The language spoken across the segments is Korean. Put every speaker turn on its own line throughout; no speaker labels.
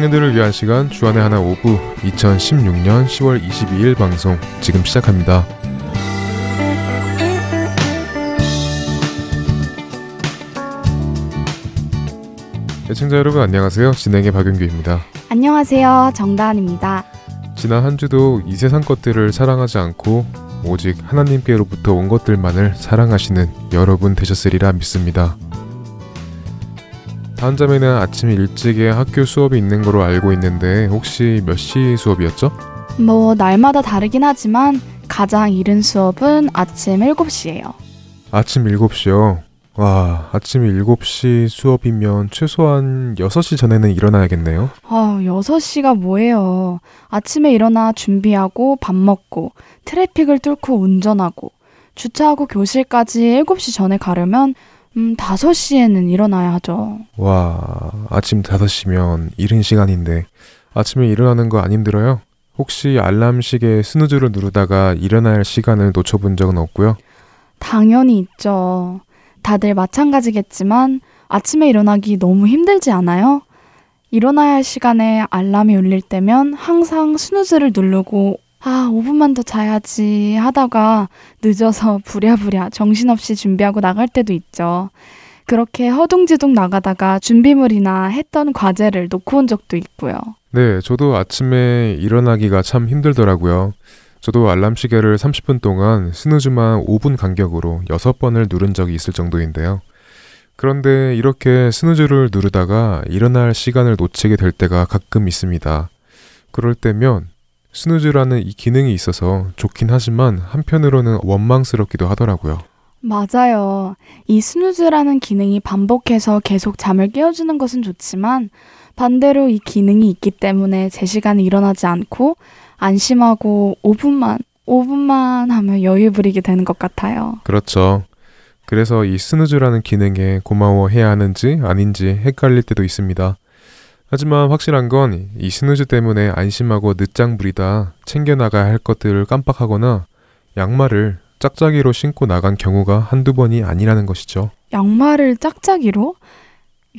청년들을 위한 시간 주안의 하나 오부 2016년 10월 22일 방송 지금 시작합니다. 애청자 여러분 안녕하세요. 진행의 박윤규입니다.
안녕하세요. 정다은입니다.
지난 한 주도 이 세상 것들을 사랑하지 않고 오직 하나님께로부터 온 것들만을 사랑하시는 여러분 되셨으리라 믿습니다. 잠에는 아침 일찍에 학교 수업이 있는 거로 알고 있는데 혹시 몇 시 수업이었죠?
뭐 날마다 다르긴 하지만 가장 이른 수업은 아침 7시예요.
아침 7시요? 와, 아침 7시 수업이면 최소한 6시 전에는 일어나야겠네요.
아, 6시가 뭐예요. 아침에 일어나 준비하고 밥 먹고 트래픽을 뚫고 운전하고 주차하고 교실까지 7시 전에 가려면 음, 5시에는 일어나야 하죠.
와, 아침 5시면 이른 시간인데 아침에 일어나는 거 안 힘들어요? 혹시 알람 시계 스누즈를 누르다가 일어날 시간을 놓쳐본 적은 없고요?
당연히 있죠. 다들 마찬가지겠지만 아침에 일어나기 너무 힘들지 않아요? 일어나야 할 시간에 알람이 울릴 때면 항상 스누즈를 누르고 아, 5분만 더 자야지 하다가 늦어서 부랴부랴 정신없이 준비하고 나갈 때도 있죠. 그렇게 허둥지둥 나가다가 준비물이나 했던 과제를 놓고 온 적도 있고요.
네, 저도 아침에 일어나기가 참 힘들더라고요. 저도 알람 시계를 30분 동안 스누즈만 5분 간격으로 6번을 누른 적이 있을 정도인데요. 그런데 이렇게 스누즈를 누르다가 일어날 시간을 놓치게 될 때가 가끔 있습니다. 그럴 때면 스누즈라는 이 기능이 있어서 좋긴 하지만 한편으로는 원망스럽기도 하더라고요.
맞아요. 이 스누즈라는 기능이 반복해서 계속 잠을 깨워주는 것은 좋지만 반대로 이 기능이 있기 때문에 제 시간에 일어나지 않고 안심하고 5분만, 5분만 하면 여유 부리게 되는 것 같아요.
그렇죠. 그래서 이 스누즈라는 기능에 고마워해야 하는지 아닌지 헷갈릴 때도 있습니다. 하지만 확실한 건 이 스누즈 때문에 안심하고 늦장 부리다 챙겨나가야 할 것들을 깜빡하거나 양말을 짝짝이로 신고 나간 경우가 한두 번이 아니라는 것이죠.
양말을 짝짝이로?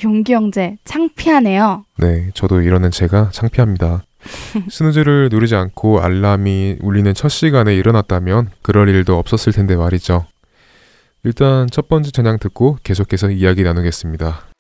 용기 형제, 창피하네요.
네, 저도 이러는 제가 창피합니다. 스누즈를 누르지 않고 알람이 울리는 첫 시간에 일어났다면 그럴 일도 없었을 텐데 말이죠. 일단 첫 번째 찬양 듣고 계속해서 이야기 나누겠습니다.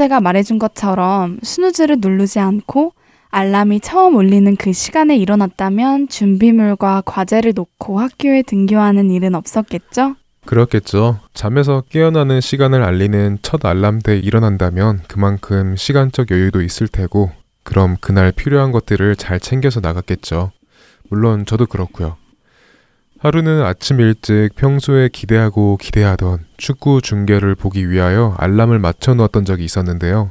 형제가 말해준 것처럼 스누즈를 누르지 않고 알람이 처음 울리는 그 시간에 일어났다면 준비물과 과제를 놓고 학교에 등교하는 일은 없었겠죠?
그렇겠죠. 잠에서 깨어나는 시간을 알리는 첫 알람 때 일어난다면 그만큼 시간적 여유도 있을 테고, 그럼 그날 필요한 것들을 잘 챙겨서 나갔겠죠. 물론 저도 그렇고요. 하루는 아침 일찍 평소에 기대하고 기대하던 축구 중계를 보기 위하여 알람을 맞춰 놓았던 적이 있었는데요.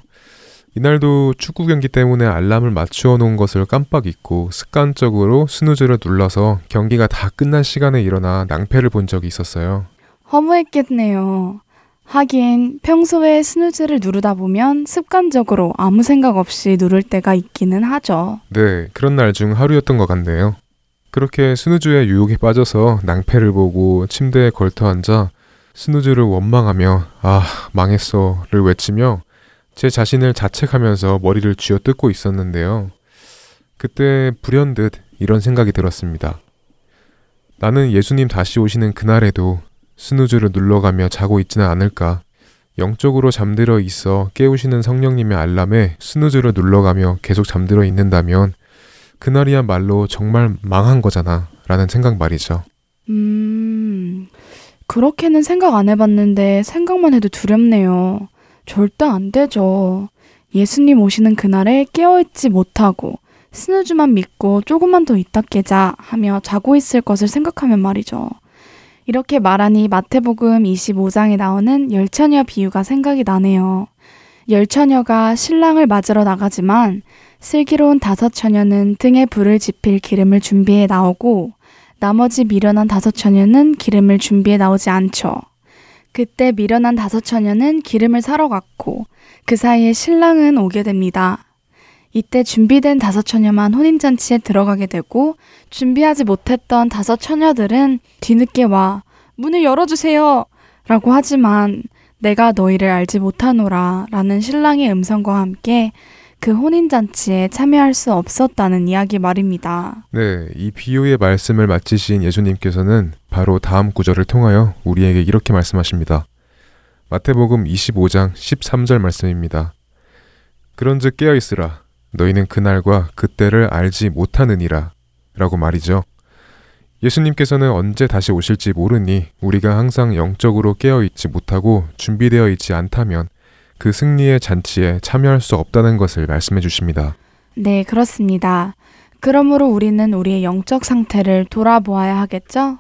이날도 축구 경기 때문에 알람을 맞추어 놓은 것을 깜빡 잊고 습관적으로 snooze를 눌러서 경기가 다 끝난 시간에 일어나 낭패를 본 적이 있었어요.
허무했겠네요. 하긴 평소에 snooze를 누르다 보면 습관적으로 아무 생각 없이 누를 때가 있기는 하죠.
네, 그런 날 중 하루였던 것 같네요. 그렇게 snooze의 유혹에 빠져서 낭패를 보고 침대에 걸터 앉아 snooze를 원망하며 아 망했어를 외치며 제 자신을 자책하면서 머리를 쥐어뜯고 있었는데요. 그때 불현듯 이런 생각이 들었습니다. 나는 예수님 다시 오시는 그날에도 스누즈를 눌러가며 자고 있지는 않을까. 영적으로 잠들어 있어 깨우시는 성령님의 알람에 스누즈를 눌러가며 계속 잠들어 있는다면 그날이야말로 정말 망한 거잖아. 라는 생각 말이죠.
음, 그렇게는 생각 안 해봤는데 생각만 해도 두렵네요. 절대 안 되죠. 예수님 오시는 그날에 깨어있지 못하고 스누즈만 믿고 조금만 더 있다 깨자 하며 자고 있을 것을 생각하면 말이죠. 이렇게 말하니 마태복음 25장에 나오는 열처녀 비유가 생각이 나네요. 열처녀가 신랑을 맞으러 나가지만 슬기로운 다섯 처녀는 등에 불을 지필 기름을 준비해 나오고 나머지 미련한 다섯 처녀는 기름을 준비해 나오지 않죠. 그때 미련한 다섯 처녀는 기름을 사러 갔고 그 사이에 신랑은 오게 됩니다. 이때 준비된 다섯 처녀만 혼인잔치에 들어가게 되고 준비하지 못했던 다섯 처녀들은 뒤늦게 와 문을 열어주세요 라고 하지만 내가 너희를 알지 못하노라 라는 신랑의 음성과 함께 그 혼인잔치에 참여할 수 없었다는 이야기 말입니다.
네, 이 비유의 말씀을 마치신 예수님께서는 바로 다음 구절을 통하여 우리에게 이렇게 말씀하십니다. 마태복음 25장 13절 말씀입니다. 그런즉 깨어 있으라 너희는 그날과 그때를 알지 못하느니라 라고 말이죠. 예수님께서는 언제 다시 오실지 모르니 우리가 항상 영적으로 깨어 있지 못하고 준비되어 있지 않다면 그 승리의 잔치에 참여할 수 없다는 것을 말씀해 주십니다.
네, 그렇습니다. 그러므로 우리는 우리의 영적 상태를 돌아보아야 하겠죠?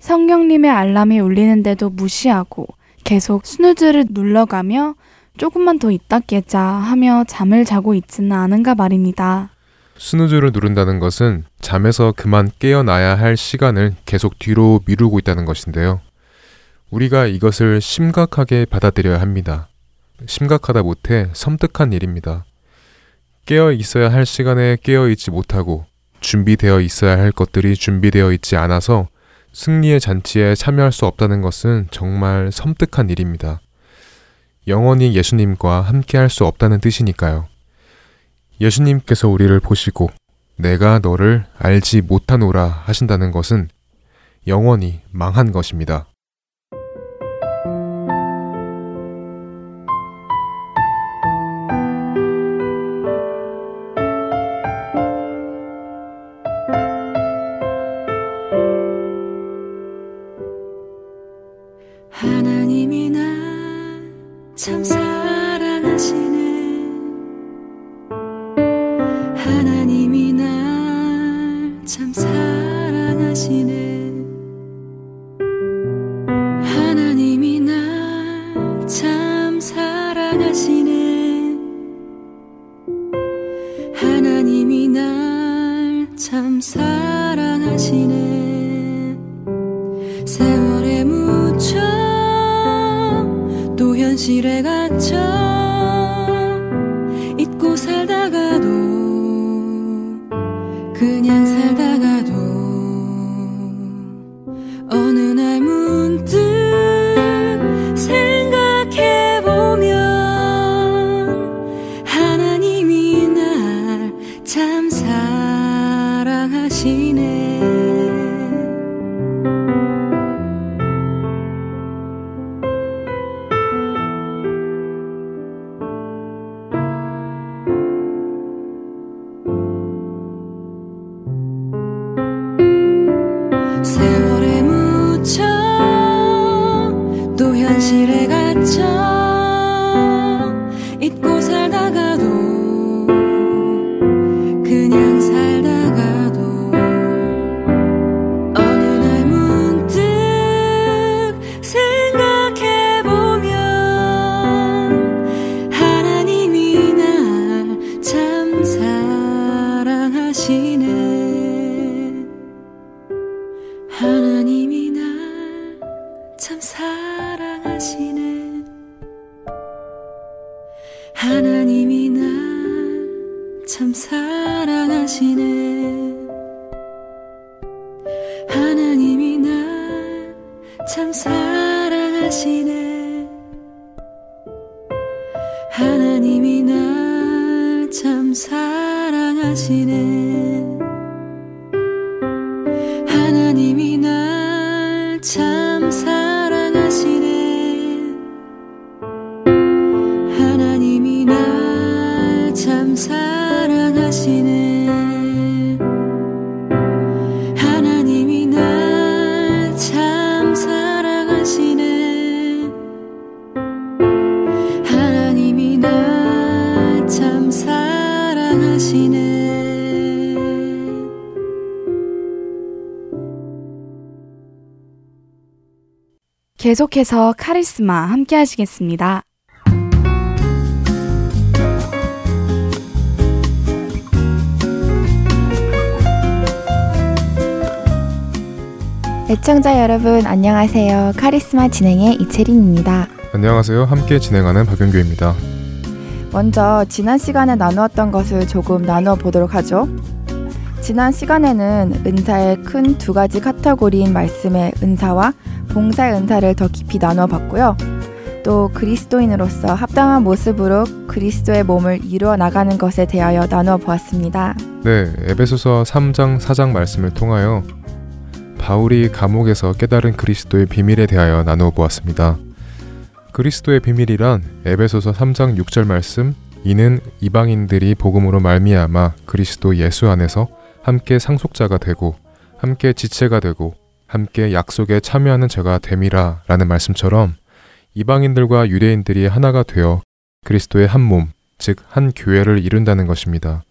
성령님의 알람이 울리는데도 무시하고 계속 스누즈를 눌러가며 조금만 더 있다 깨자 하며 잠을 자고 있지는 않은가 말입니다.
스누즈를 누른다는 것은 잠에서 그만 깨어나야 할 시간을 계속 뒤로 미루고 있다는 것인데요. 우리가 이것을 심각하게 받아들여야 합니다. 심각하다 못해 섬뜩한 일입니다. 깨어 있어야 할 시간에 깨어 있지 못하고 준비되어 있어야 할 것들이 준비되어 있지 않아서 승리의 잔치에 참여할 수 없다는 것은 정말 섬뜩한 일입니다. 영원히 예수님과 함께 할 수 없다는 뜻이니까요. 예수님께서 우리를 보시고 내가 너를 알지 못하노라 하신다는 것은 영원히 망한 것입니다. 人才。
계속해서 카리스마 함께 하시겠습니다.
애청자 여러분 안녕하세요. 카리스마 진행의 이채린입니다.
안녕하세요. 함께 진행하는 박윤규입니다.
먼저 지난 시간에 나누었던 것을 조금 나누어 보도록 하죠. 지난 시간에는 은사의 큰 두 가지 카테고리인 말씀의 은사와 봉사의 은사를 더 깊이 나눠 봤고요. 또 그리스도인으로서 합당한 모습으로 그리스도의 몸을 이루어 나가는 것에 대하여 나누어 보았습니다.
네, 에베소서 3장 4장 말씀을 통하여 바울이 감옥에서 깨달은 그리스도의 비밀에 대하여 나누어 보았습니다. 그리스도의 비밀이란 에베소서 3장 6절 말씀 이는 이방인들이 복음으로 말미암아 그리스도 예수 안에서 함께 상속자가 되고 함께 지체가 되고 함께 약속에 참여하는 자가 됨이라 라는 말씀처럼 이방인들과 유대인들이 하나가 되어 그리스도의 한 몸, 즉 한 교회를 이룬다는 것입니다.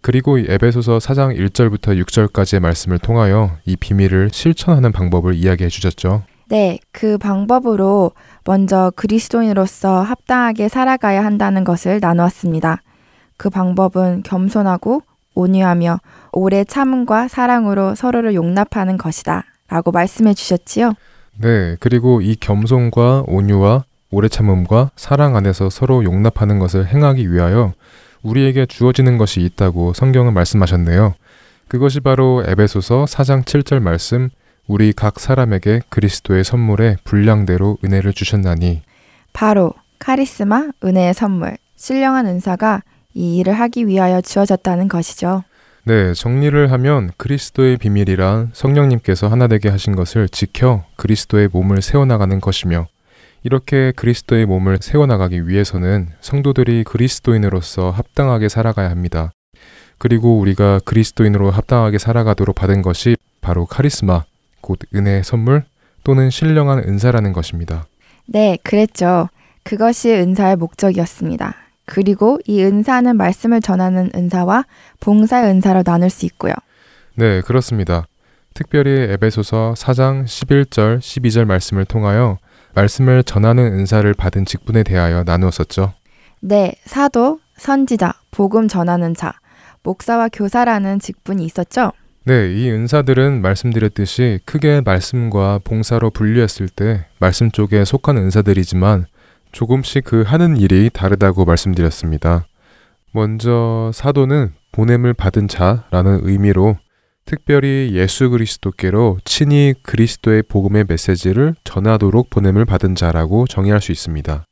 그리고 에베소서 4장 1절부터 6절까지의 말씀을 통하여 이 비밀을 실천하는 방법을 이야기해 주셨죠.
네, 그 방법으로 먼저 그리스도인으로서 합당하게 살아가야 한다는 것을 나누었습니다. 그 방법은 겸손하고 온유하며 오래 참음과 사랑으로 서로를 용납하는 것이다. 라고 말씀해 주셨지요.
네, 그리고 이 겸손과 온유와 오래 참음과 사랑 안에서 서로 용납하는 것을 행하기 위하여 우리에게 주어지는 것이 있다고 성경은 말씀하셨네요. 그것이 바로 에베소서 4장 7절 말씀 우리 각 사람에게 그리스도의 선물에 분량대로 은혜를 주셨나니
바로 카리스마 은혜의 선물 신령한 은사가 이 일을 하기 위하여 주어졌다는 것이죠.
네, 정리를 하면 그리스도의 비밀이란 성령님께서 하나 되게 하신 것을 지켜 그리스도의 몸을 세워나가는 것이며 이렇게 그리스도의 몸을 세워나가기 위해서는 성도들이 그리스도인으로서 합당하게 살아가야 합니다. 그리고 우리가 그리스도인으로 합당하게 살아가도록 받은 것이 바로 카리스마, 곧 은혜의 선물 또는 신령한 은사라는 것입니다.
네, 그랬죠. 그것이 은사의 목적이었습니다. 그리고 이 은사는 말씀을 전하는 은사와 봉사의 은사로 나눌 수 있고요.
네, 그렇습니다. 특별히 에베소서 4장 11절, 12절 말씀을 통하여 말씀을 전하는 은사를 받은 직분에 대하여 나누었었죠.
네, 사도, 선지자, 복음 전하는 자, 목사와 교사라는 직분이 있었죠.
네, 이 은사들은 말씀드렸듯이 크게 말씀과 봉사로 분류했을 때 말씀 쪽에 속한 은사들이지만 조금씩 그 하는 일이 다르다고 말씀드렸습니다. 먼저 사도는 보냄을 받은 자라는 의미로 특별히 예수 그리스도께로 친히 그리스도의 복음의 메시지를 전하도록 보냄을 받은 자라고 정의할 수 있습니다.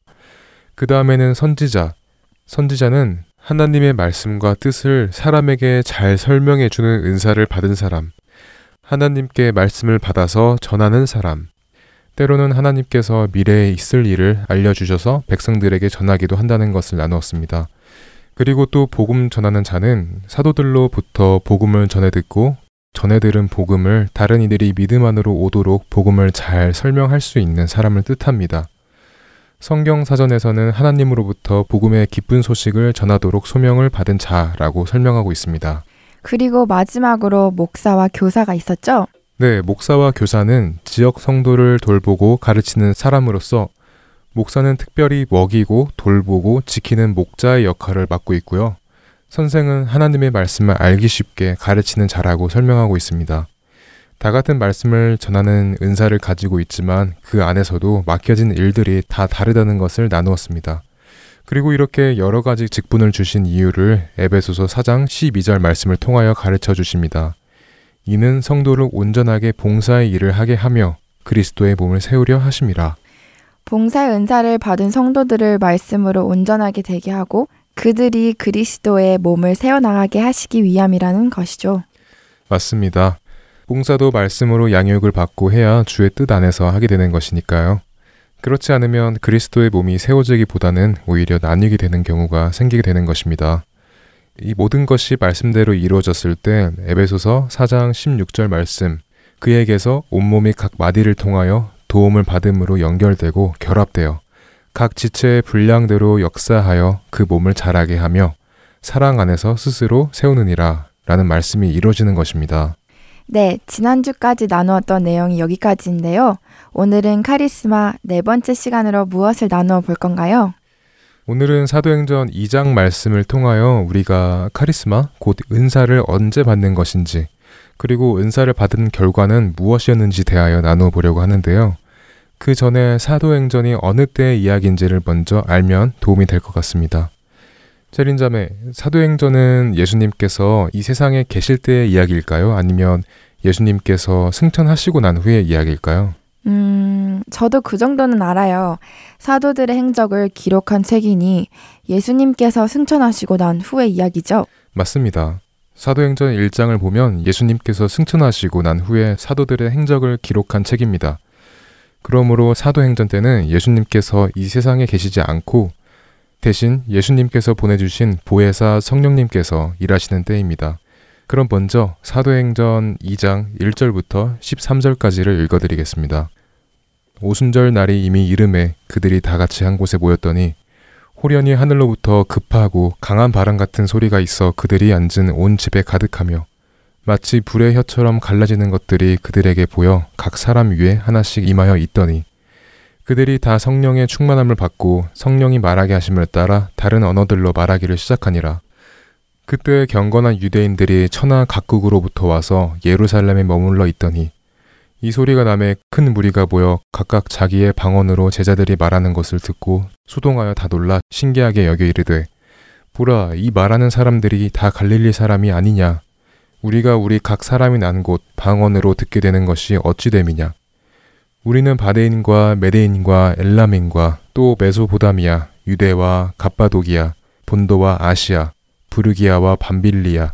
그 다음에는 선지자. 선지자는 하나님의 말씀과 뜻을 사람에게 잘 설명해 주는 은사를 받은 사람. 하나님께 말씀을 받아서 전하는 사람. 때로는 하나님께서 미래에 있을 일을 알려주셔서 백성들에게 전하기도 한다는 것을 나누었습니다. 그리고 또 복음 전하는 자는 사도들로부터 복음을 전해 듣고 전해 들은 복음을 다른 이들이 믿음 안으로 오도록 복음을 잘 설명할 수 있는 사람을 뜻합니다. 성경 사전에서는 하나님으로부터 복음의 기쁜 소식을 전하도록 소명을 받은 자라고 설명하고 있습니다.
그리고 마지막으로 목사와 교사가 있었죠?
네, 목사와 교사는 지역 성도를 돌보고 가르치는 사람으로서 목사는 특별히 먹이고 돌보고 지키는 목자의 역할을 맡고 있고요. 선생은 하나님의 말씀을 알기 쉽게 가르치는 자라고 설명하고 있습니다. 다 같은 말씀을 전하는 은사를 가지고 있지만 그 안에서도 맡겨진 일들이 다 다르다는 것을 나누었습니다. 그리고 이렇게 여러 가지 직분을 주신 이유를 에베소서 4장 12절 말씀을 통하여 가르쳐 주십니다. 이는 성도를 온전하게 봉사의 일을 하게 하며 그리스도의 몸을 세우려 하심이라.
봉사의 은사를 받은 성도들을 말씀으로 온전하게 되게 하고 그들이 그리스도의 몸을 세워나가게 하시기 위함이라는 것이죠.
맞습니다. 봉사도 말씀으로 양육을 받고 해야 주의 뜻 안에서 하게 되는 것이니까요. 그렇지 않으면 그리스도의 몸이 세워지기보다는 오히려 나뉘게 되는 경우가 생기게 되는 것입니다. 이 모든 것이 말씀대로 이루어졌을 때 에베소서 4장 16절 말씀 그에게서 온몸이 각 마디를 통하여 도움을 받음으로 연결되고 결합되어 각 지체의 분량대로 역사하여 그 몸을 자라게 하며 사랑 안에서 스스로 세우느니라 라는 말씀이 이루어지는 것입니다.
네, 지난주까지 나누었던 내용이 여기까지인데요. 오늘은 카리스마 네 번째 시간으로 무엇을 나누어 볼 건가요?
오늘은 사도행전 2장 말씀을 통하여 우리가 카리스마, 곧 은사를 언제 받는 것인지, 그리고 은사를 받은 결과는 무엇이었는지 대하여 나누어 보려고 하는데요. 그 전에 사도행전이 어느 때의 이야기인지를 먼저 알면 도움이 될 것 같습니다. 재린자매, 사도행전은 예수님께서 이 세상에 계실 때의 이야기일까요? 아니면 예수님께서 승천하시고 난 후의 이야기일까요?
음, 저도 그 정도는 알아요. 사도들의 행적을 기록한 책이니 예수님께서 승천하시고 난 후의 이야기죠.
맞습니다. 사도행전 1장을 보면 예수님께서 승천하시고 난 후에 사도들의 행적을 기록한 책입니다. 그러므로 사도행전 때는 예수님께서 이 세상에 계시지 않고 대신 예수님께서 보내주신 보혜사 성령님께서 일하시는 때입니다. 그럼 먼저 사도행전 2장 1절부터 13절까지를 읽어드리겠습니다. 오순절 날이 이미 이름에 그들이 다 같이 한 곳에 모였더니 호련히 하늘로부터 급하고 강한 바람 같은 소리가 있어 그들이 앉은 온 집에 가득하며 마치 불의 혀처럼 갈라지는 것들이 그들에게 보여 각 사람 위에 하나씩 임하여 있더니 그들이 다 성령의 충만함을 받고 성령이 말하게 하심을 따라 다른 언어들로 말하기를 시작하니라. 그때 경건한 유대인들이 천하 각국으로부터 와서 예루살렘에 머물러 있더니 이 소리가 남에 큰 무리가 모여 각각 자기의 방언으로 제자들이 말하는 것을 듣고 수동하여 다 놀라 신기하게 여겨 이르되 보라 이 말하는 사람들이 다 갈릴리 사람이 아니냐? 우리가 우리 각 사람이 난 곳 방언으로 듣게 되는 것이 어찌 됨이냐? 우리는 바데인과 메데인과 엘라민과 또 메소보다미아 유대와 갑바도기아 본도와 아시아 부르기아와 밤빌리아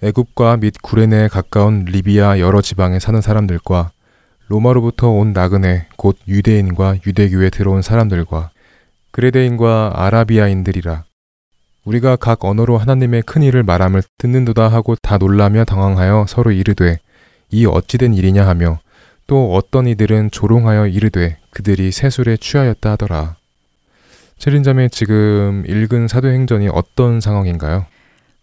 애굽과 및 구레네에 가까운 리비아 여러 지방에 사는 사람들과 로마로부터 온 나그네 곧 유대인과 유대교에 들어온 사람들과 그레데인과 아라비아인들이라 우리가 각 언어로 하나님의 큰 일을 말함을 듣는도다 하고 다 놀라며 당황하여 서로 이르되 이 어찌된 일이냐 하며 또 어떤 이들은 조롱하여 이르되 그들이 세술에 취하였다 하더라. 체린자매 지금 읽은 사도행전이 어떤 상황인가요?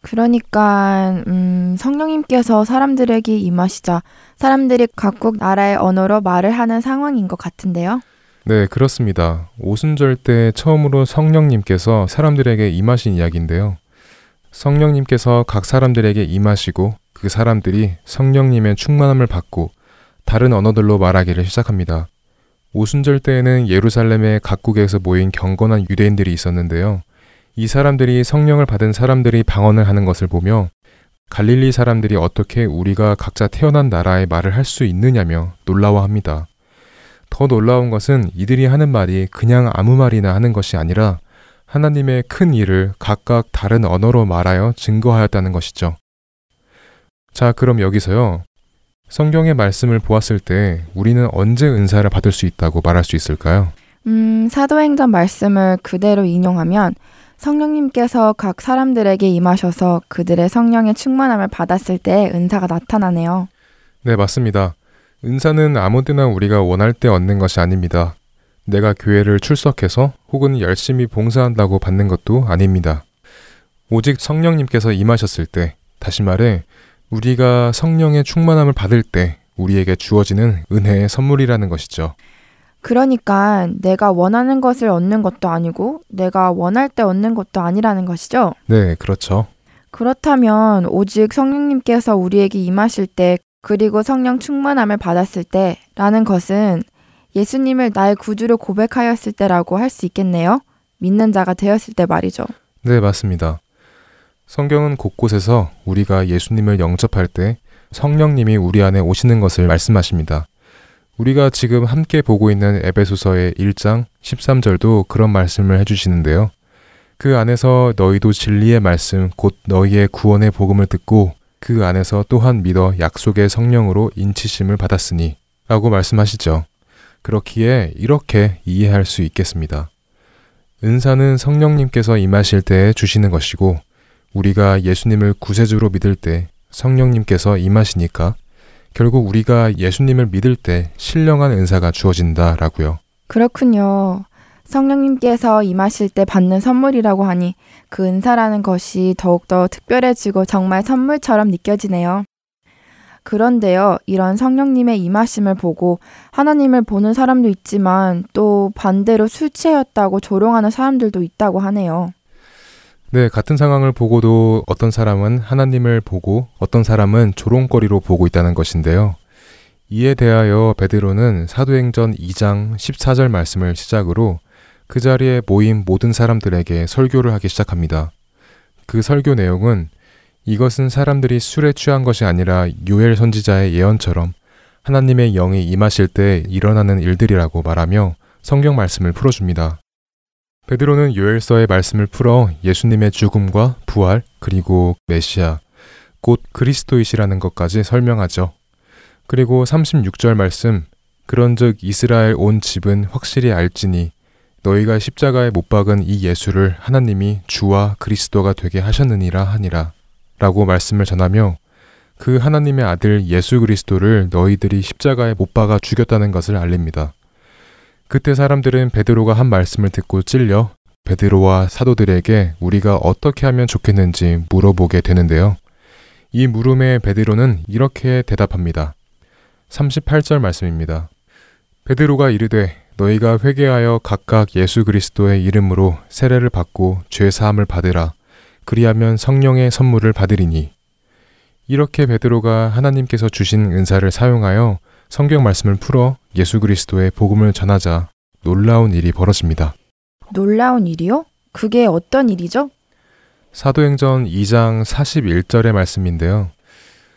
그러니까 음, 성령님께서 사람들에게 임하시자 사람들이 각국 나라의 언어로 말을 하는 상황인 것 같은데요.
네, 그렇습니다. 오순절 때 처음으로 성령님께서 사람들에게 임하신 이야기인데요. 성령님께서 각 사람들에게 임하시고 그 사람들이 성령님의 충만함을 받고 다른 언어들로 말하기를 시작합니다. 오순절 때에는 예루살렘의 각국에서 모인 경건한 유대인들이 있었는데요. 이 사람들이 성령을 받은 사람들이 방언을 하는 것을 보며 갈릴리 사람들이 어떻게 우리가 각자 태어난 나라의 말을 할 수 있느냐며 놀라워합니다. 더 놀라운 것은 이들이 하는 말이 그냥 아무 말이나 하는 것이 아니라 하나님의 큰 일을 각각 다른 언어로 말하여 증거하였다는 것이죠. 자, 그럼 여기서요. 성경의 말씀을 보았을 때 우리는 언제 은사를 받을 수 있다고 말할 수 있을까요?
음, 사도행전 말씀을 그대로 인용하면 성령님께서 각 사람들에게 임하셔서 그들의 성령의 충만함을 받았을 때 은사가 나타나네요.
네, 맞습니다. 은사는 아무 때나 우리가 원할 때 얻는 것이 아닙니다. 내가 교회를 출석해서 혹은 열심히 봉사한다고 받는 것도 아닙니다. 오직 성령님께서 임하셨을 때, 다시 말해, 우리가 성령의 충만함을 받을 때 우리에게 주어지는 은혜의 선물이라는 것이죠.
그러니까 내가 원하는 것을 얻는 것도 아니고 내가 원할 때 얻는 것도 아니라는 것이죠.
네, 그렇죠.
그렇다면 오직 성령님께서 우리에게 임하실 때 그리고 성령 충만함을 받았을 때라는 것은 예수님을 나의 구주로 고백하였을 때라고 할 수 있겠네요. 믿는 자가 되었을 때 말이죠.
네, 맞습니다. 성경은 곳곳에서 우리가 예수님을 영접할 때 성령님이 우리 안에 오시는 것을 말씀하십니다. 우리가 지금 함께 보고 있는 에베소서의 1장 13절도 그런 말씀을 해주시는데요. 그 안에서 너희도 진리의 말씀, 곧 너희의 구원의 복음을 듣고 그 안에서 또한 믿어 약속의 성령으로 인치심을 받았으니 라고 말씀하시죠. 그렇기에 이렇게 이해할 수 있겠습니다. 은사는 성령님께서 임하실 때에 주시는 것이고 우리가 예수님을 구세주로 믿을 때 성령님께서 임하시니까 결국 우리가 예수님을 믿을 때 신령한 은사가 주어진다라고요.
그렇군요. 성령님께서 임하실 때 받는 선물이라고 하니 그 은사라는 것이 더욱더 특별해지고 정말 선물처럼 느껴지네요. 그런데요, 이런 성령님의 임하심을 보고 하나님을 보는 사람도 있지만 또 반대로 술 취하였다고 조롱하는 사람들도 있다고 하네요.
네, 같은 상황을 보고도 어떤 사람은 하나님을 보고 어떤 사람은 조롱거리로 보고 있다는 것인데요. 이에 대하여 베드로는 사도행전 2장 14절 말씀을 시작으로 그 자리에 모인 모든 사람들에게 설교를 하기 시작합니다. 그 설교 내용은 이것은 사람들이 술에 취한 것이 아니라 요엘 선지자의 예언처럼 하나님의 영이 임하실 때 일어나는 일들이라고 말하며 성경 말씀을 풀어줍니다. 베드로는 요엘서의 말씀을 풀어 예수님의 죽음과 부활 그리고 메시아 곧 그리스도이시라는 것까지 설명하죠. 그리고 36절 말씀 그런즉 이스라엘 온 집은 확실히 알지니 너희가 십자가에 못 박은 이 예수를 하나님이 주와 그리스도가 되게 하셨느니라 하니라 라고 말씀을 전하며 그 하나님의 아들 예수 그리스도를 너희들이 십자가에 못 박아 죽였다는 것을 알립니다. 그때 사람들은 베드로가 한 말씀을 듣고 찔려 베드로와 사도들에게 우리가 어떻게 하면 좋겠는지 물어보게 되는데요. 이 물음에 베드로는 이렇게 대답합니다. 38절 말씀입니다. 베드로가 이르되 너희가 회개하여 각각 예수 그리스도의 이름으로 세례를 받고 죄 사함을 받으라. 그리하면 성령의 선물을 받으리니. 이렇게 베드로가 하나님께서 주신 은사를 사용하여 성경 말씀을 풀어 예수 그리스도의 복음을 전하자 놀라운 일이 벌어집니다.
놀라운 일이요? 그게 어떤 일이죠?
사도행전 2장 41절의 말씀인데요.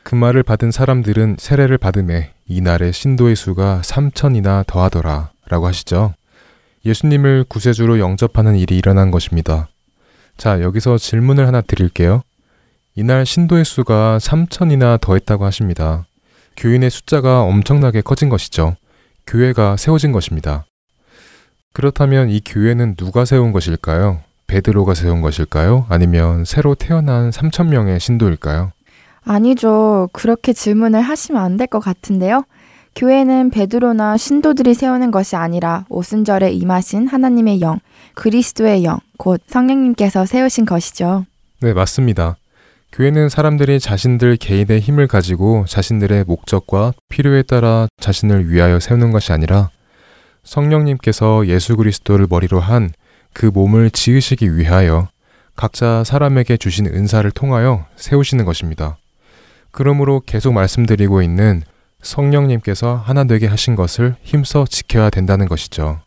그 말을 받은 사람들은 세례를 받음에 이날의 신도의 수가 3천이나 더하더라 라고 하시죠. 예수님을 구세주로 영접하는 일이 일어난 것입니다. 자, 여기서 질문을 하나 드릴게요. 이날 신도의 수가 3천이나 더했다고 하십니다. 교인의 숫자가 엄청나게 커진 것이죠. 교회가 세워진 것입니다. 그렇다면 이 교회는 누가 세운 것일까요? 베드로가 세운 것일까요? 아니면 새로 태어난 3천 명의 신도일까요?
아니죠. 그렇게 질문을 하시면 안 될 것 같은데요. 교회는 베드로나 신도들이 세우는 것이 아니라 오순절에 임하신 하나님의 영, 그리스도의 영, 곧 성령님께서 세우신 것이죠.
네, 맞습니다. 교회는 사람들이 자신들 개인의 힘을 가지고 자신들의 목적과 필요에 따라 자신을 위하여 세우는 것이 아니라 성령님께서 예수 그리스도를 머리로 한 그 몸을 지으시기 위하여 각자 사람에게 주신 은사를 통하여 세우시는 것입니다. 그러므로 계속 말씀드리고 있는 성령님께서 하나 되게 하신 것을 힘써 지켜야 된다는 것이죠.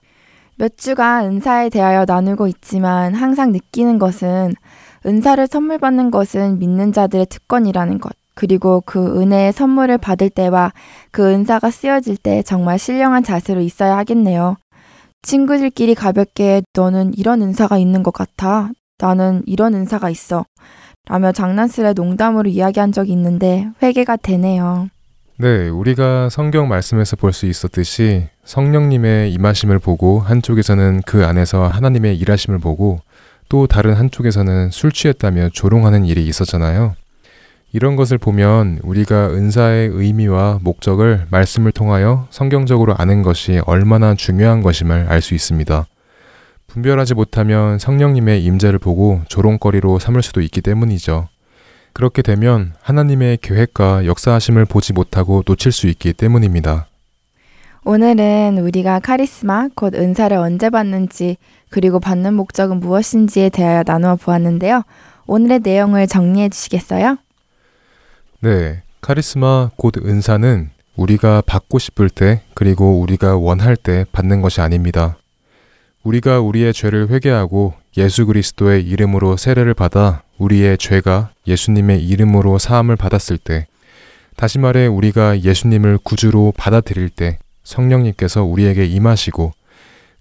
몇 주간 은사에 대하여 나누고 있지만 항상 느끼는 것은 은사를 선물 받는 것은 믿는 자들의 특권이라는 것. 그리고 그 은혜의 선물을 받을 때와 그 은사가 쓰여질 때 정말 신령한 자세로 있어야 하겠네요. 친구들끼리 가볍게 너는 이런 은사가 있는 것 같아. 나는 이런 은사가 있어. 라며 장난스레 농담으로 이야기한 적이 있는데 회개가 되네요.
네, 우리가 성경 말씀에서 볼 수 있었듯이 성령님의 임하심을 보고 한쪽에서는 그 안에서 하나님의 일하심을 보고 또 다른 한쪽에서는 술 취했다며 조롱하는 일이 있었잖아요. 이런 것을 보면 우리가 은사의 의미와 목적을 말씀을 통하여 성경적으로 아는 것이 얼마나 중요한 것임을 알 수 있습니다. 분별하지 못하면 성령님의 임재를 보고 조롱거리로 삼을 수도 있기 때문이죠. 그렇게 되면 하나님의 계획과 역사하심을 보지 못하고 놓칠 수 있기 때문입니다.
오늘은 우리가 카리스마, 곧 은사를 언제 받는지, 그리고 받는 목적은 무엇인지에 대하여 나누어 보았는데요. 오늘의 내용을 정리해 주시겠어요?
네. 카리스마, 곧 은사는 우리가 받고 싶을 때, 그리고 우리가 원할 때 받는 것이 아닙니다. 우리가 우리의 죄를 회개하고 예수 그리스도의 이름으로 세례를 받아 우리의 죄가 예수님의 이름으로 사함을 받았을 때, 다시 말해 우리가 예수님을 구주로 받아들일 때 성령님께서 우리에게 임하시고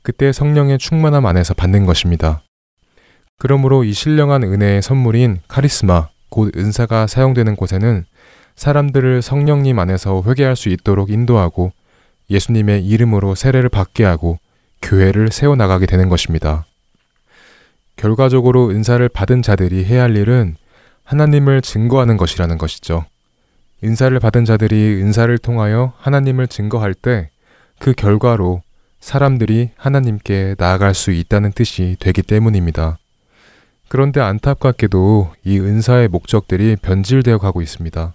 그때 성령의 충만함 안에서 받는 것입니다. 그러므로 이 신령한 은혜의 선물인 카리스마, 곧 은사가 사용되는 곳에는 사람들을 성령님 안에서 회개할 수 있도록 인도하고 예수님의 이름으로 세례를 받게 하고 교회를 세워나가게 되는 것입니다. 결과적으로 은사를 받은 자들이 해야 할 일은 하나님을 증거하는 것이라는 것이죠. 은사를 받은 자들이 은사를 통하여 하나님을 증거할 때 그 결과로 사람들이 하나님께 나아갈 수 있다는 뜻이 되기 때문입니다. 그런데 안타깝게도 이 은사의 목적들이 변질되어 가고 있습니다.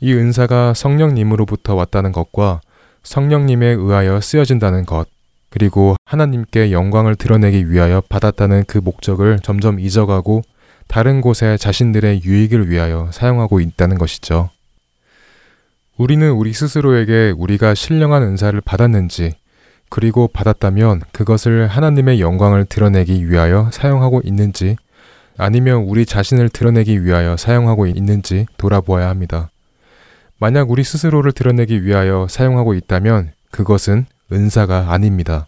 이 은사가 성령님으로부터 왔다는 것과 성령님에 의하여 쓰여진다는 것, 그리고 하나님께 영광을 드러내기 위하여 받았다는 그 목적을 점점 잊어가고 다른 곳에 자신들의 유익을 위하여 사용하고 있다는 것이죠. 우리는 우리 스스로에게 우리가 신령한 은사를 받았는지, 그리고 받았다면 그것을 하나님의 영광을 드러내기 위하여 사용하고 있는지, 아니면 우리 자신을 드러내기 위하여 사용하고 있는지 돌아보아야 합니다. 만약 우리 스스로를 드러내기 위하여 사용하고 있다면 그것은 은사가 아닙니다.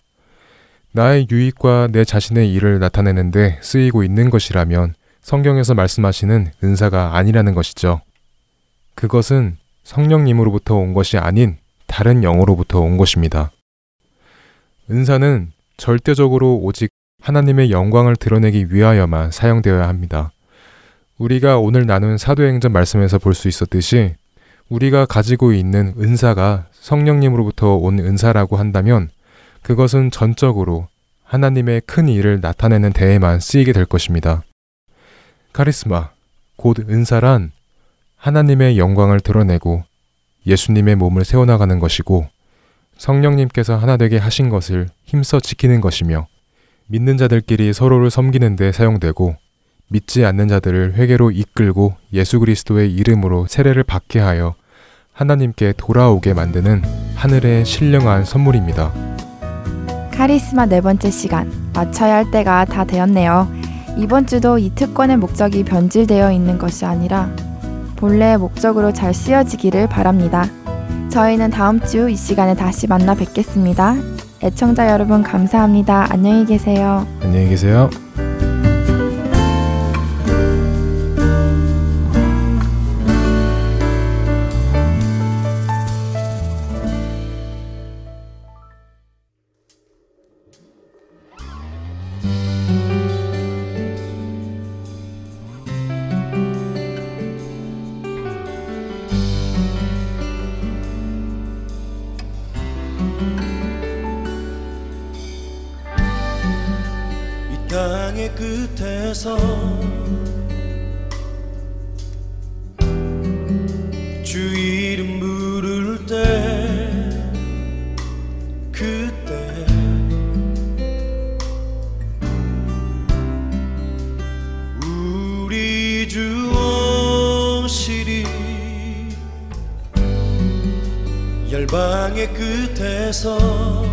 나의 유익과 내 자신의 일을 나타내는데 쓰이고 있는 것이라면 성경에서 말씀하시는 은사가 아니라는 것이죠. 그것은 성령님으로부터 온 것이 아닌 다른 영으로부터 온 것입니다. 은사는 절대적으로 오직 하나님의 영광을 드러내기 위하여만 사용되어야 합니다. 우리가 오늘 나눈 사도행전 말씀에서 볼 수 있었듯이 우리가 가지고 있는 은사가 성령님으로부터 온 은사라고 한다면 그것은 전적으로 하나님의 큰 일을 나타내는 데에만 쓰이게 될 것입니다. 카리스마, 곧 은사란 하나님의 영광을 드러내고 예수님의 몸을 세워나가는 것이고 성령님께서 하나 되게 하신 것을 힘써 지키는 것이며 믿는 자들끼리 서로를 섬기는 데 사용되고 믿지 않는 자들을 회개로 이끌고 예수 그리스도의 이름으로 세례를 받게 하여 하나님께 돌아오게 만드는 하늘의 신령한 선물입니다.
카리스마 네 번째 시간 마쳐야 할 때가 다 되었네요. 이번 주도 이 특권의 목적이 변질되어 있는 것이 아니라 본래의 목적으로 잘 쓰여지기를 바랍니다. 저희는 다음 주 이 시간에 다시 만나 뵙겠습니다. 애청자 여러분 감사합니다. 안녕히 계세요.
안녕히 계세요.
이 땅의 끝에서 주 이름 부를 때 그때 우리 주 오시리 열방의 끝에서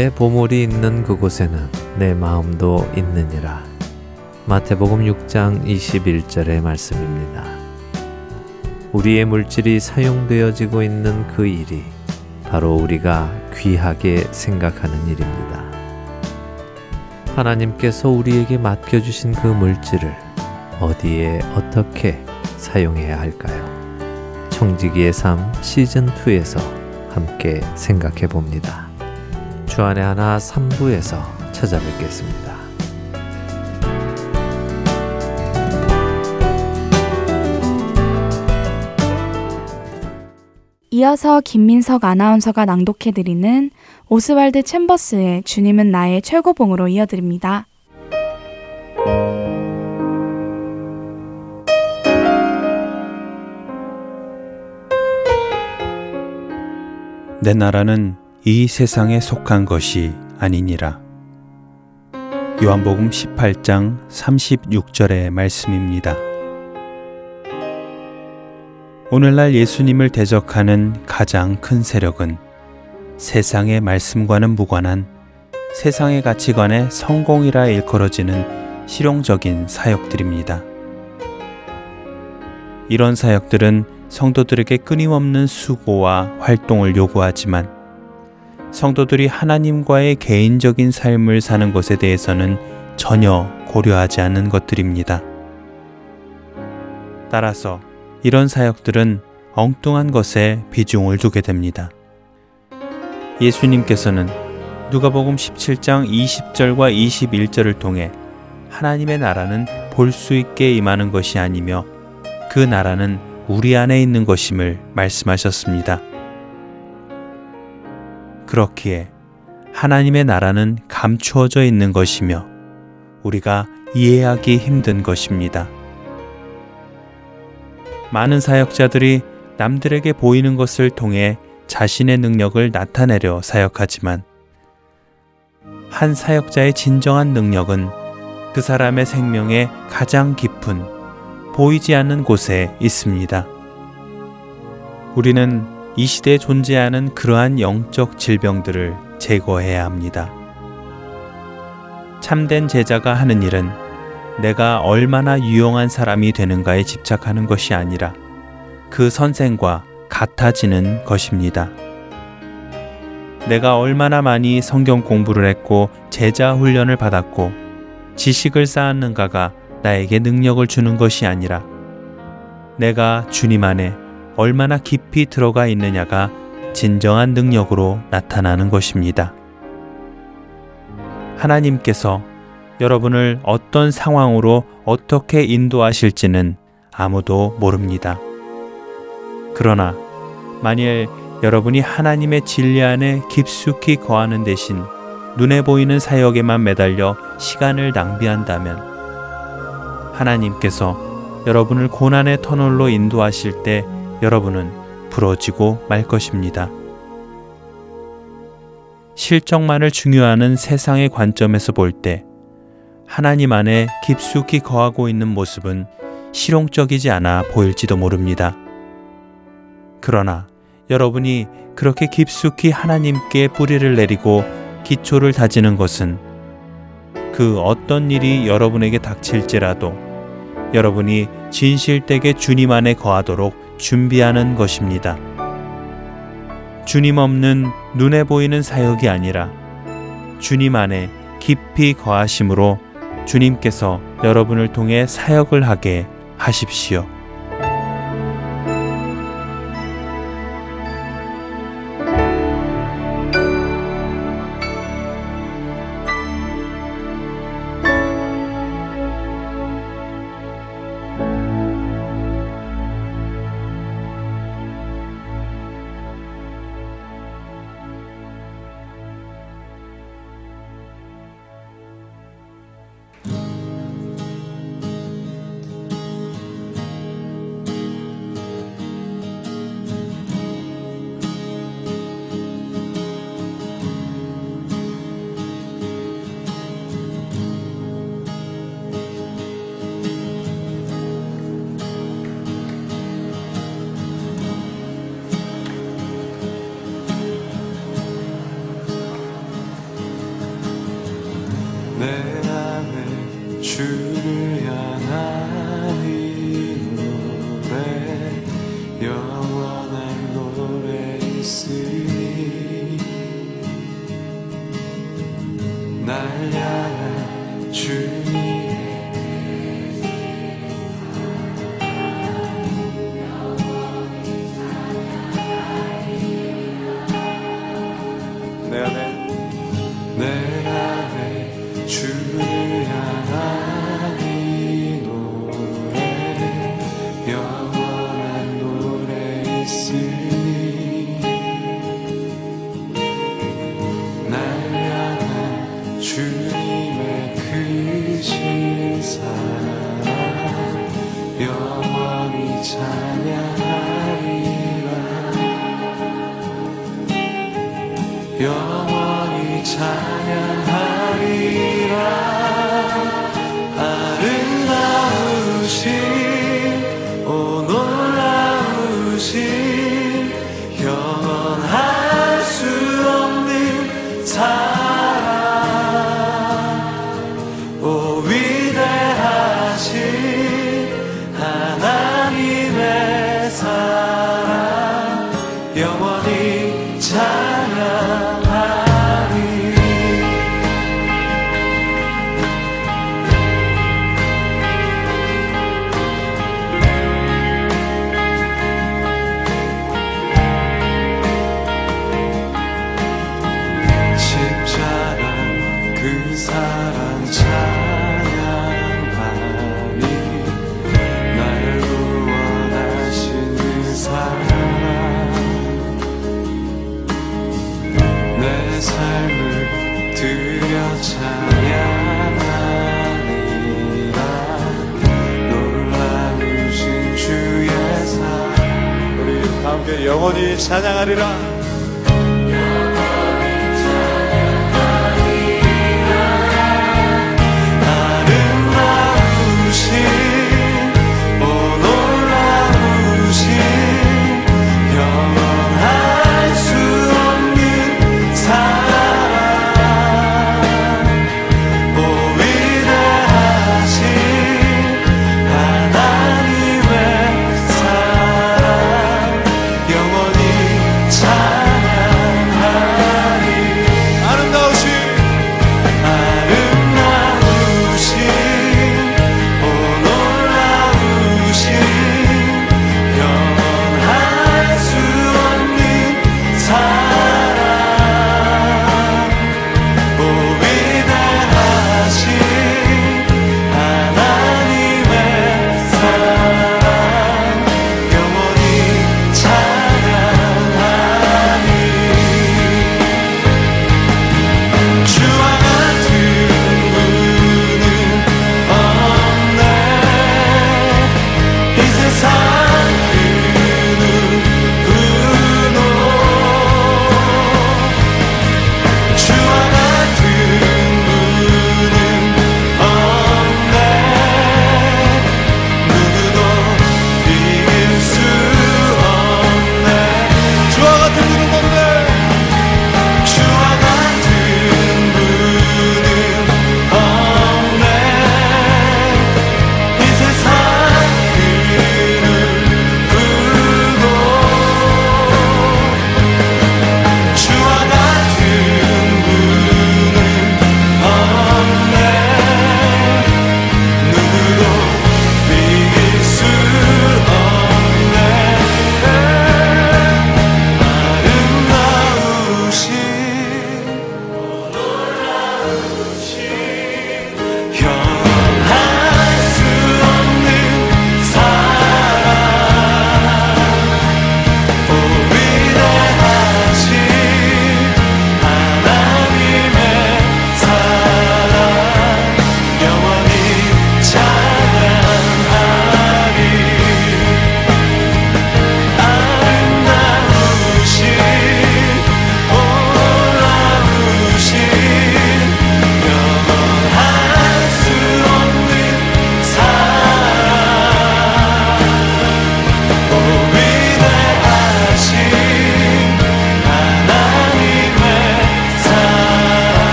내 보물이 있는 그곳에는 내 마음도 있느니라. 마태복음 6장 21절의 말씀입니다. 우리의 물질이 사용되어지고 있는 그 일이 바로 우리가 귀하게 생각하는 일입니다. 하나님께서 우리에게 맡겨주신 그 물질을 어디에 어떻게 사용해야 할까요? 청지기의 삶 시즌2에서 함께 생각해 봅니다. 주안의 하나 3부에서 찾아뵙겠습니다.
이어서 김민석 아나운서가 낭독해드리는 오스왈드 챔버스의 주님은 나의 최고봉으로 이어드립니다.
내 나라는 이 세상에 속한 것이 아니니라. 요한복음 18장 36절의 말씀입니다. 오늘날 예수님을 대적하는 가장 큰 세력은 세상의 말씀과는 무관한 세상의 가치관에 성공이라 일컬어지는 실용적인 사역들입니다. 이런 사역들은 성도들에게 끊임없는 수고와 활동을 요구하지만 성도들이 하나님과의 개인적인 삶을 사는 것에 대해서는 전혀 고려하지 않는 것들입니다. 따라서 이런 사역들은 엉뚱한 것에 비중을 두게 됩니다. 예수님께서는 누가복음 17장 20절과 21절을 통해 하나님의 나라는 볼 수 있게 임하는 것이 아니며 그 나라는 우리 안에 있는 것임을 말씀하셨습니다. 그렇기에 하나님의 나라는 감추어져 있는 것이며 우리가 이해하기 힘든 것입니다. 많은 사역자들이 남들에게 보이는 것을 통해 자신의 능력을 나타내려 사역하지만 한 사역자의 진정한 능력은 그 사람의 생명의 가장 깊은 보이지 않는 곳에 있습니다. 우리는 이 시대에 존재하는 그러한 영적 질병들을 제거해야 합니다. 참된 제자가 하는 일은 내가 얼마나 유용한 사람이 되는가에 집착하는 것이 아니라 그 선생과 같아지는 것입니다. 내가 얼마나 많이 성경 공부를 했고 제자 훈련을 받았고 지식을 쌓았는가가 나에게 능력을 주는 것이 아니라 내가 주님 안에 얼마나 깊이 들어가 있느냐가 진정한 능력으로 나타나는 것입니다. 하나님께서 여러분을 어떤 상황으로 어떻게 인도하실지는 아무도 모릅니다. 그러나 만일 여러분이 하나님의 진리 안에 깊숙이 거하는 대신 눈에 보이는 사역에만 매달려 시간을 낭비한다면 하나님께서 여러분을 고난의 터널로 인도하실 때 여러분은 부러지고 말 것입니다. 실적만을 중요하는 세상의 관점에서 볼 때 하나님 안에 깊숙이 거하고 있는 모습은 실용적이지 않아 보일지도 모릅니다. 그러나 여러분이 그렇게 깊숙이 하나님께 뿌리를 내리고 기초를 다지는 것은 그 어떤 일이 여러분에게 닥칠지라도 여러분이 진실되게 주님 안에 거하도록 준비하는 것입니다. 주님 없는 눈에 보이는 사역이 아니라 주님 안에 깊이 거하심으로 주님께서 여러분을 통해 사역을 하게 하십시오.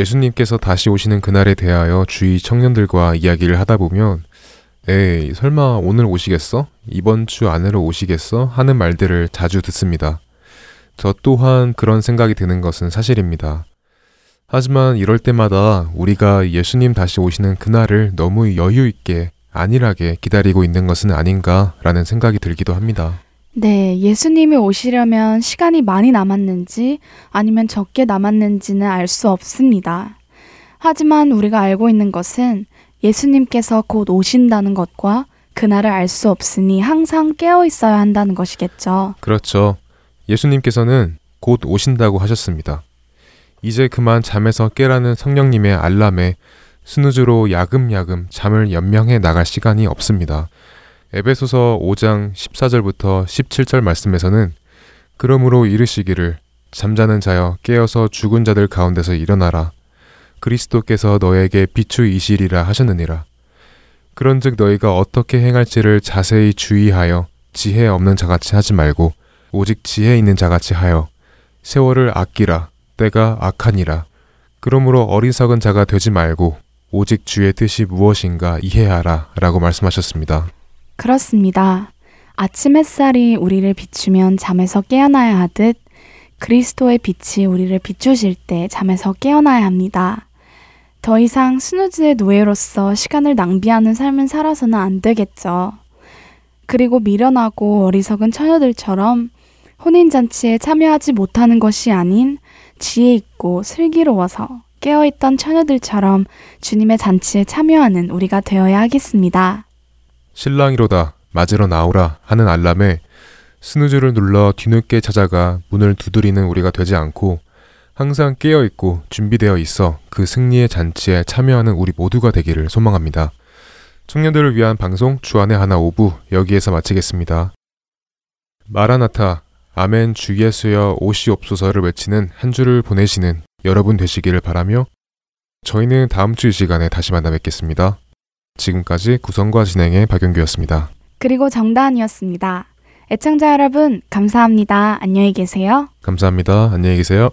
예수님께서 다시 오시는 그날에 대하여 주위 청년들과 이야기를 하다 보면 에이, 설마 오늘 오시겠어? 이번 주 안으로 오시겠어? 하는 말들을 자주 듣습니다. 저 또한 그런 생각이 드는 것은 사실입니다. 하지만 이럴 때마다 우리가 예수님 다시 오시는 그날을 너무 여유있게 안일하게 기다리고 있는 것은 아닌가라는 생각이 들기도 합니다.
네, 예수님이 오시려면 시간이 많이 남았는지 아니면 적게 남았는지는 알 수 없습니다. 하지만 우리가 알고 있는 것은 예수님께서 곧 오신다는 것과 그날을 알 수 없으니 항상 깨어 있어야 한다는 것이겠죠.
그렇죠. 예수님께서는 곧 오신다고 하셨습니다. 이제 그만 잠에서 깨라는 성령님의 알람에 스누즈로 야금야금 잠을 연명해 나갈 시간이 없습니다. 에베소서 5장 14절부터 17절 말씀에서는 그러므로 이르시기를 잠자는 자여 깨어서 죽은 자들 가운데서 일어나라. 그리스도께서 너에게 비추이시리라 하셨느니라. 그런즉 너희가 어떻게 행할지를 자세히 주의하여 지혜 없는 자같이 하지 말고 오직 지혜 있는 자같이 하여 세월을 아끼라 때가 악하니라. 그러므로 어리석은 자가 되지 말고 오직 주의 뜻이 무엇인가 이해하라 라고 말씀하셨습니다.
그렇습니다. 아침 햇살이 우리를 비추면 잠에서 깨어나야 하듯 그리스도의 빛이 우리를 비추실 때 잠에서 깨어나야 합니다. 더 이상 스누즈의 노예로서 시간을 낭비하는 삶을 살아서는 안 되겠죠. 그리고 미련하고 어리석은 처녀들처럼 혼인잔치에 참여하지 못하는 것이 아닌 지혜 있고 슬기로워서 깨어있던 처녀들처럼 주님의 잔치에 참여하는 우리가 되어야 하겠습니다.
신랑이로다 맞으러 나오라 하는 알람에 스누즈를 눌러 뒤늦게 찾아가 문을 두드리는 우리가 되지 않고 항상 깨어 있고 준비되어 있어 그 승리의 잔치에 참여하는 우리 모두가 되기를 소망합니다. 청년들을 위한 방송 주안의 하나 오부 여기에서 마치겠습니다. 마라나타 아멘 주 예수여 오시옵소서를 외치는 한 주를 보내시는 여러분 되시기를 바라며 저희는 다음 주 이 시간에 다시 만나 뵙겠습니다. 지금까지 구성과 진행의 박영규였습니다.
그리고 정다은이었습니다. 애청자 여러분, 감사합니다. 안녕히 계세요.
감사합니다. 안녕히 계세요.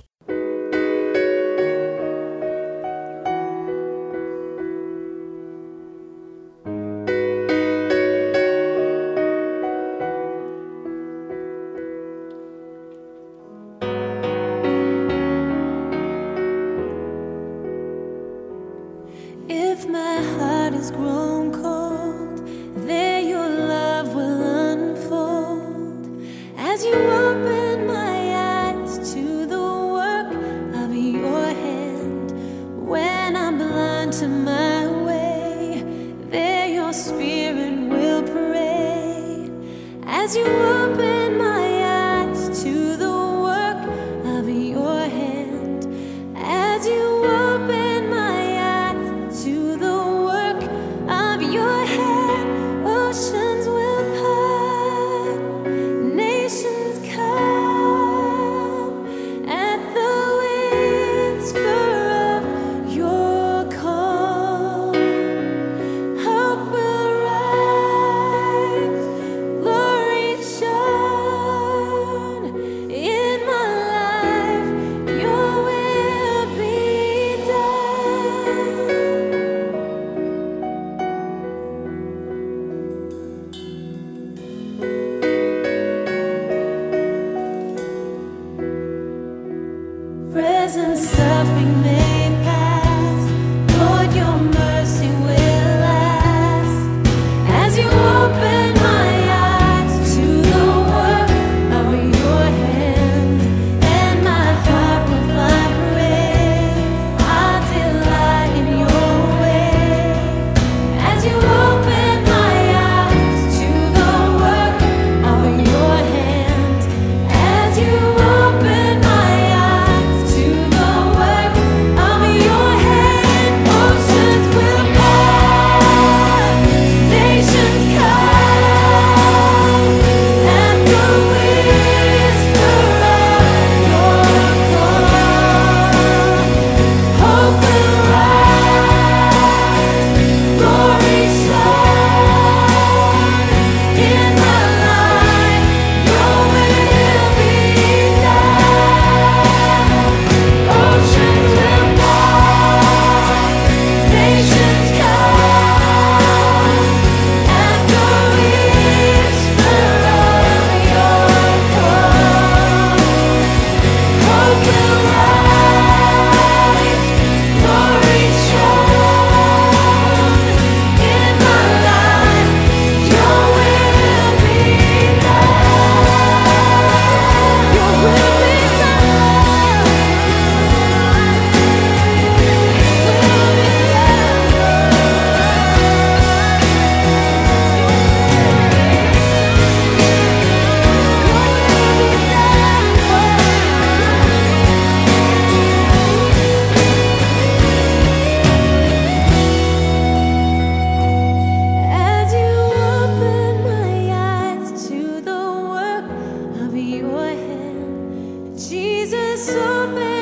Your hand, Jesus, open.